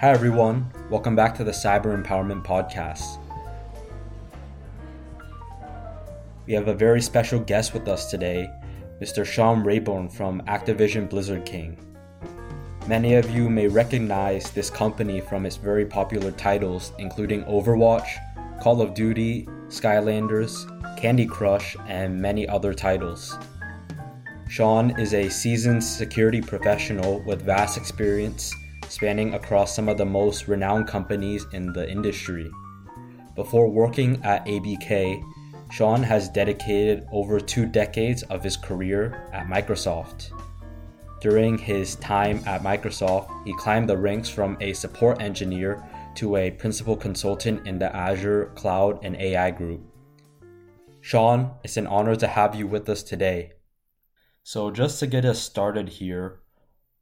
Hi, everyone. Welcome back to the Cyber Empowerment Podcast. We have a very special guest with us today, Mr. Shawn Rabourn from Activision Blizzard King. Many of you may recognize this company from its very popular titles, including Overwatch, Call of Duty, Skylanders, Candy Crush, and many other titles. Shawn is a seasoned security professional with vast experience spanning across some of the most renowned companies in the industry. Before working at ABK, Shawn has dedicated over two decades of his career at Microsoft. During his time at Microsoft, he climbed the ranks from a support engineer to a principal consultant in the Azure Cloud and AI group. Shawn, it's an honor to have you with us today. So, just to get us started here,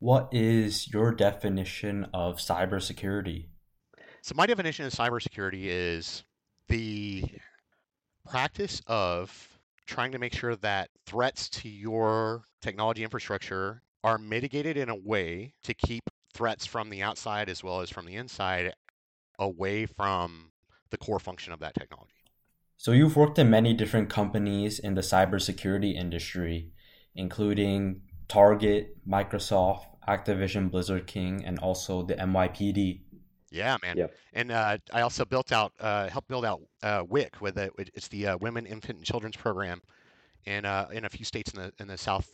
what is your definition of cybersecurity? So, my definition of cybersecurity is the practice of trying to make sure that threats to your technology infrastructure are mitigated in a way to keep threats from the outside as well as from the inside away from the core function of that technology. So, you've worked in many different companies in the cybersecurity industry, including Target, Microsoft, Activision Blizzard King, and also the NYPD. Yeah, man. Yep. And uh, I also built out, uh, helped build out uh, WIC with it. It's the uh, Women, Infant, and Children's Program in uh, in a few states in the in the south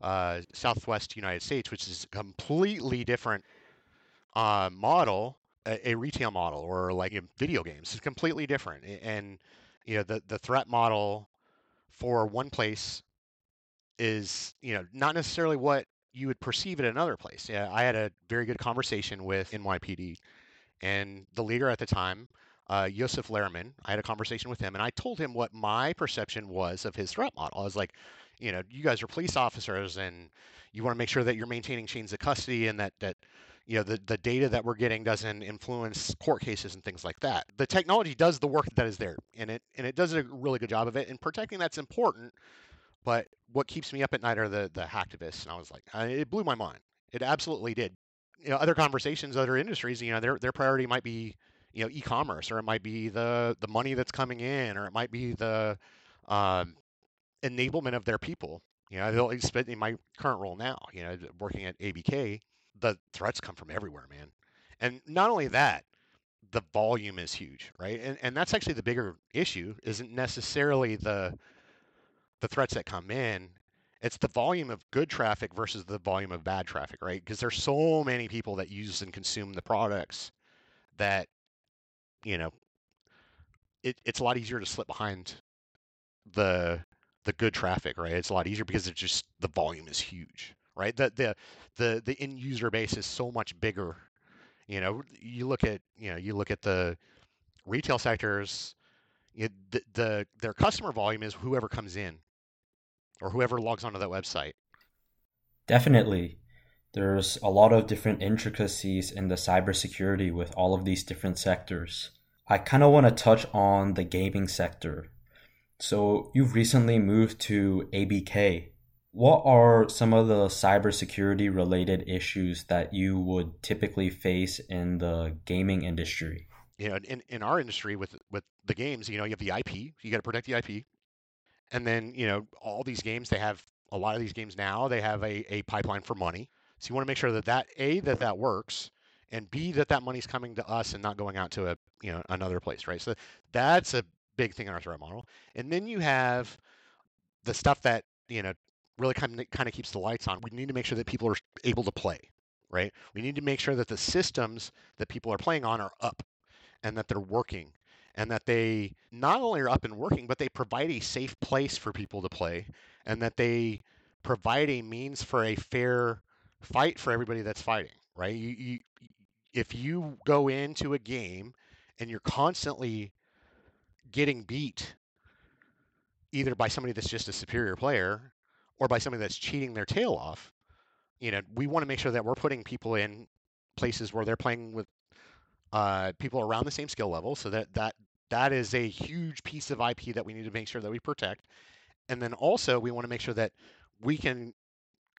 uh, southwest United States, which is a completely different model, a, a, retail model, or like in video games. It's completely different. And you know, the the threat model for one place is you know not necessarily what you would perceive it another place. Yeah, I had a very good conversation with NYPD, and the leader at the time, uh, Yosef Lerman. I had a conversation with him, and I told him what my perception was of his threat model. I was like, you know, you guys are police officers, and you want to make sure that you're maintaining chains of custody, and that that you know the, the data that we're getting doesn't influence court cases and things like that the technology does the work that is there and it and it does a really good job of it and protecting that's important but what keeps me up at night are the the hacktivists, and I was like, it blew my mind. It absolutely did. You know, other conversations, other industries, you know, their their priority might be, you know, e-commerce, or it might be the the money that's coming in, or it might be the um, enablement of their people. You know, they'll spend in my current role now. You know, working at ABK, the threats come from everywhere, man. And not only that, the volume is huge, right? And and that's actually the bigger issue. Isn't necessarily the the threats that come in it's the volume of good traffic versus the volume of bad traffic right? Because there's so many people that use and consume the products that you know it, it's a lot easier to slip behind the the good traffic right? It's a lot easier because it's just the volume is huge right? The the the, the end user base is so much bigger. You know you look at you know you look at the retail sectors the, the their customer volume is whoever comes in or whoever logs onto that website. Definitely. There's a lot of different intricacies in the cybersecurity with all of these different sectors. I kind of want to touch on the gaming sector. So, you've recently moved to ABK. What are some of the cybersecurity related issues that you would typically face in the gaming industry? You know, in, in our industry with with the games, you know, you have the IP, you got to protect the IP and then you know all these games they have a lot of these games now they have a, a pipeline for money. So you want to make sure that that a that that works and b that that money's coming to us and not going out to a you know another place right? So that's a big thing in our threat model. And then you have the stuff that you know really kind of, kind of keeps the lights on. We need to make sure that people are able to play right? We need to make sure that the systems that people are playing on are up and that they're working and that they not only are up and working, but they provide a safe place for people to play, and that they provide a means for a fair fight for everybody that's fighting. Right? You, you, if you go into a game and you're constantly getting beat, either by somebody that's just a superior player or by somebody that's cheating their tail off, you know, we want to make sure that we're putting people in places where they're playing with uh, people around the same skill level. So that that that is a huge piece of IP that we need to make sure that we protect. And then also we want to make sure that we can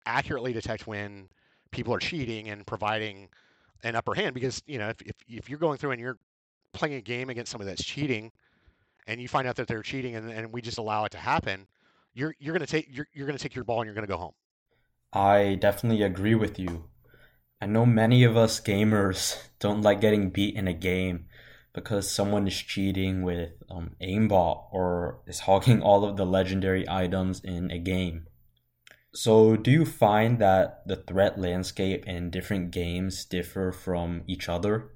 accurately detect when people are cheating and providing an upper hand because you know if, if if you're going through and you're playing a game against somebody that's cheating, and you find out that they're cheating and, and we just allow it to happen, you're you're gonna take you're you're gonna take your ball and you're gonna go home. I definitely agree with you. I know many of us gamers don't like getting beat in a game because someone is cheating with um, aimbot or is hogging all of the legendary items in a game. So, do you find that the threat landscape in different games differ from each other?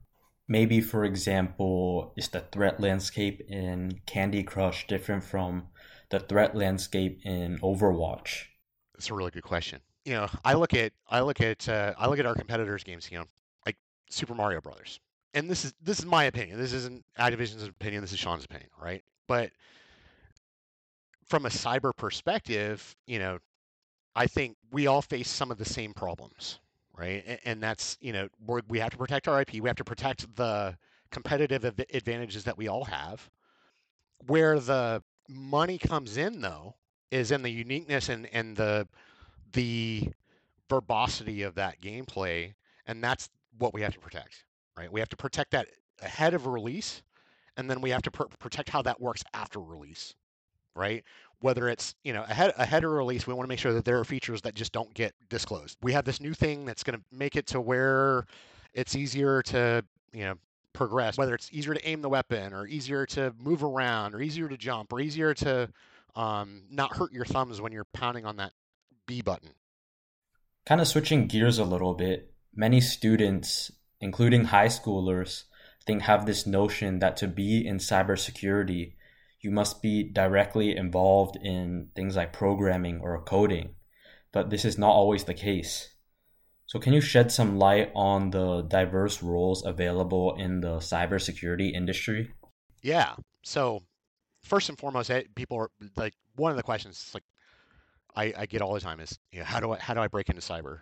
Maybe, for example, is the threat landscape in Candy Crush different from the threat landscape in Overwatch? That's a really good question. You know, I look at I look at uh, I look at our competitors' games. You know, like Super Mario Brothers and this is this is my opinion. This isn't Activision's opinion. This is Shawn's opinion, right? But from a cyber perspective, you know, I think we all face some of the same problems, right? And, and that's you know we have to protect our IP. We have to protect the competitive advantages that we all have. Where the money comes in, though, is in the uniqueness and and the the verbosity of that gameplay, and that's what we have to protect right? We have to protect that ahead of release, and then we have to pr- protect how that works after release, right? Whether it's you know ahead ahead of release, we want to make sure that there are features that just don't get disclosed. We have this new thing that's going to make it to where it's easier to you know progress, whether it's easier to aim the weapon or easier to move around or easier to jump or easier to um, not hurt your thumbs when you're pounding on that B button. Kind of switching gears a little bit, many students including high schoolers, I think have this notion that to be in cybersecurity, you must be directly involved in things like programming or coding. But this is not always the case. So, can you shed some light on the diverse roles available in the cybersecurity industry? Yeah. So, first and foremost, eh, people are like one of the questions like I, I get all the time is you know, how do I how do I break into cyber?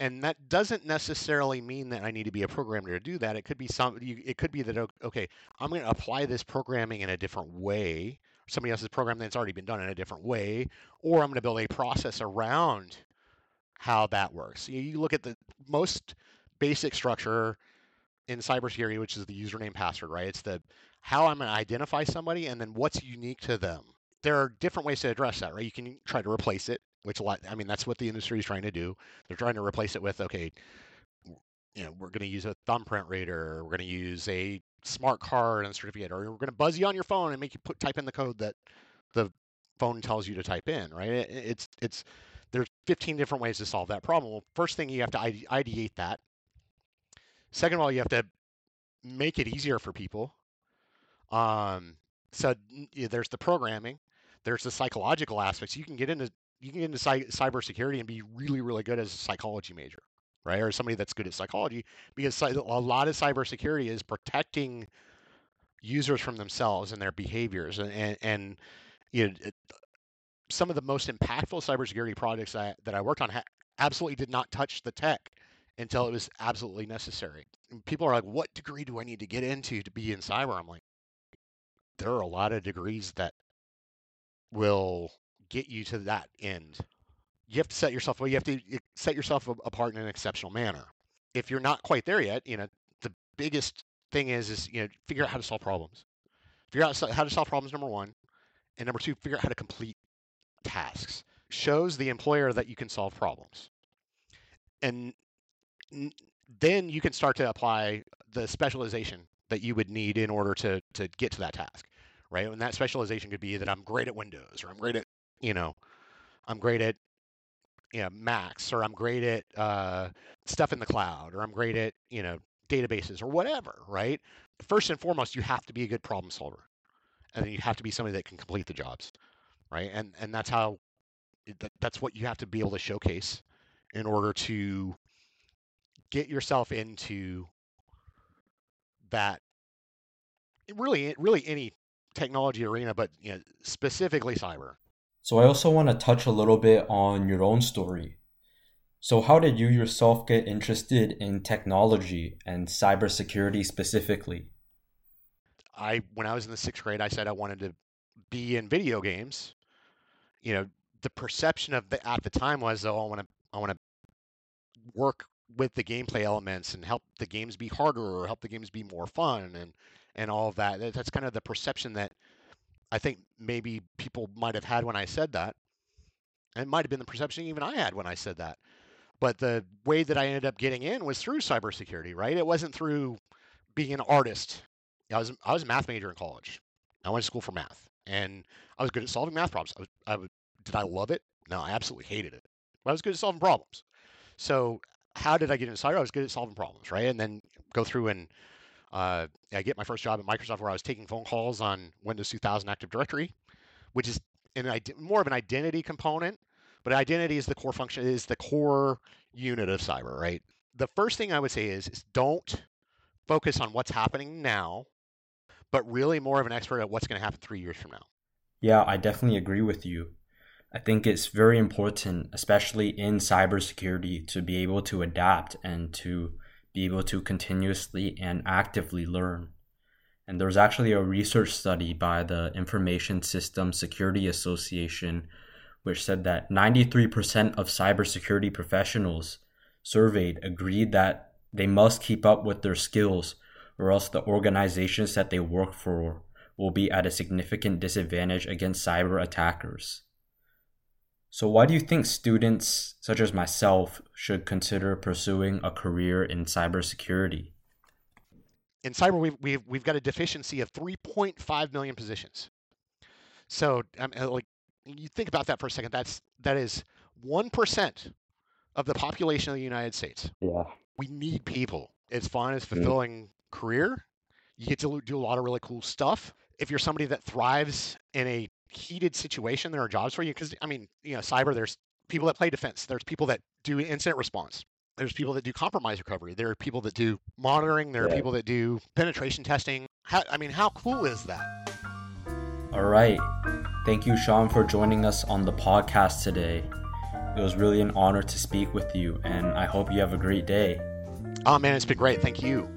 And that doesn't necessarily mean that I need to be a programmer to do that. It could be some. It could be that okay, I'm going to apply this programming in a different way. Somebody else's program that's already been done in a different way, or I'm going to build a process around how that works. You look at the most basic structure in cybersecurity, which is the username password, right? It's the how I'm going to identify somebody and then what's unique to them. There are different ways to address that, right? You can try to replace it which a lot, I mean, that's what the industry is trying to do. They're trying to replace it with, okay, you know, we're going to use a thumbprint reader, we're going to use a smart card and certificate, or we're going to buzz you on your phone and make you put type in the code that the phone tells you to type in, right? It's it's there's 15 different ways to solve that problem. Well, first thing you have to ideate that. Second of all, you have to make it easier for people. Um, so there's the programming, there's the psychological aspects. You can get into you can get into cy- cybersecurity and be really, really good as a psychology major, right? Or somebody that's good at psychology, because a lot of cybersecurity is protecting users from themselves and their behaviors. And, and, and you know, it, some of the most impactful cybersecurity projects that, that I worked on ha- absolutely did not touch the tech until it was absolutely necessary. And people are like, what degree do I need to get into to be in cyber? I'm like, there are a lot of degrees that will get you to that end. You have to set yourself well, you have to set yourself apart in an exceptional manner. If you're not quite there yet, you know, the biggest thing is is you know, figure out how to solve problems. Figure out how to solve problems number 1, and number 2, figure out how to complete tasks. Shows the employer that you can solve problems. And then you can start to apply the specialization that you would need in order to to get to that task right? And that specialization could be that I'm great at Windows or I'm great at you know, I'm great at you know Macs or I'm great at uh, stuff in the cloud or I'm great at you know databases or whatever, right? First and foremost, you have to be a good problem solver, and then you have to be somebody that can complete the jobs, right? And and that's how that's what you have to be able to showcase in order to get yourself into that really really any technology arena but you know specifically cyber so I also want to touch a little bit on your own story. So how did you yourself get interested in technology and cybersecurity specifically? I when I was in the 6th grade I said I wanted to be in video games. You know, the perception of the at the time was though I want to I want to work with the gameplay elements and help the games be harder or help the games be more fun and and all of that. That's kind of the perception that I think maybe people might have had when I said that. It might have been the perception even I had when I said that. But the way that I ended up getting in was through cybersecurity, right? It wasn't through being an artist. I was I was a math major in college. I went to school for math, and I was good at solving math problems. I, was, I would, did I love it? No, I absolutely hated it. But I was good at solving problems. So how did I get into cyber? I was good at solving problems, right? And then go through and uh, I get my first job at Microsoft where I was taking phone calls on Windows 2000 Active Directory, which is an, more of an identity component, but identity is the core function, is the core unit of cyber, right? The first thing I would say is, is don't focus on what's happening now, but really more of an expert at what's going to happen three years from now. Yeah, I definitely agree with you. I think it's very important, especially in cybersecurity, to be able to adapt and to be able to continuously and actively learn. And there's actually a research study by the Information Systems Security Association which said that 93% of cybersecurity professionals surveyed agreed that they must keep up with their skills or else the organizations that they work for will be at a significant disadvantage against cyber attackers. So, why do you think students such as myself should consider pursuing a career in cybersecurity? In cyber, we've, we've, we've got a deficiency of 3.5 million positions. So, um, like, you think about that for a second. That's that is one percent of the population of the United States. Yeah, we need people. It's fun. It's mm. fulfilling mm. career. You get to do a lot of really cool stuff. If you're somebody that thrives in a heated situation, there are jobs for you. Because I mean, you know, cyber. There's people that play defense. There's people that do incident response. There's people that do compromise recovery. There are people that do monitoring. There are people that do penetration testing. How, I mean, how cool is that? All right. Thank you, Shawn, for joining us on the podcast today. It was really an honor to speak with you, and I hope you have a great day. Oh, man, it's been great. Thank you.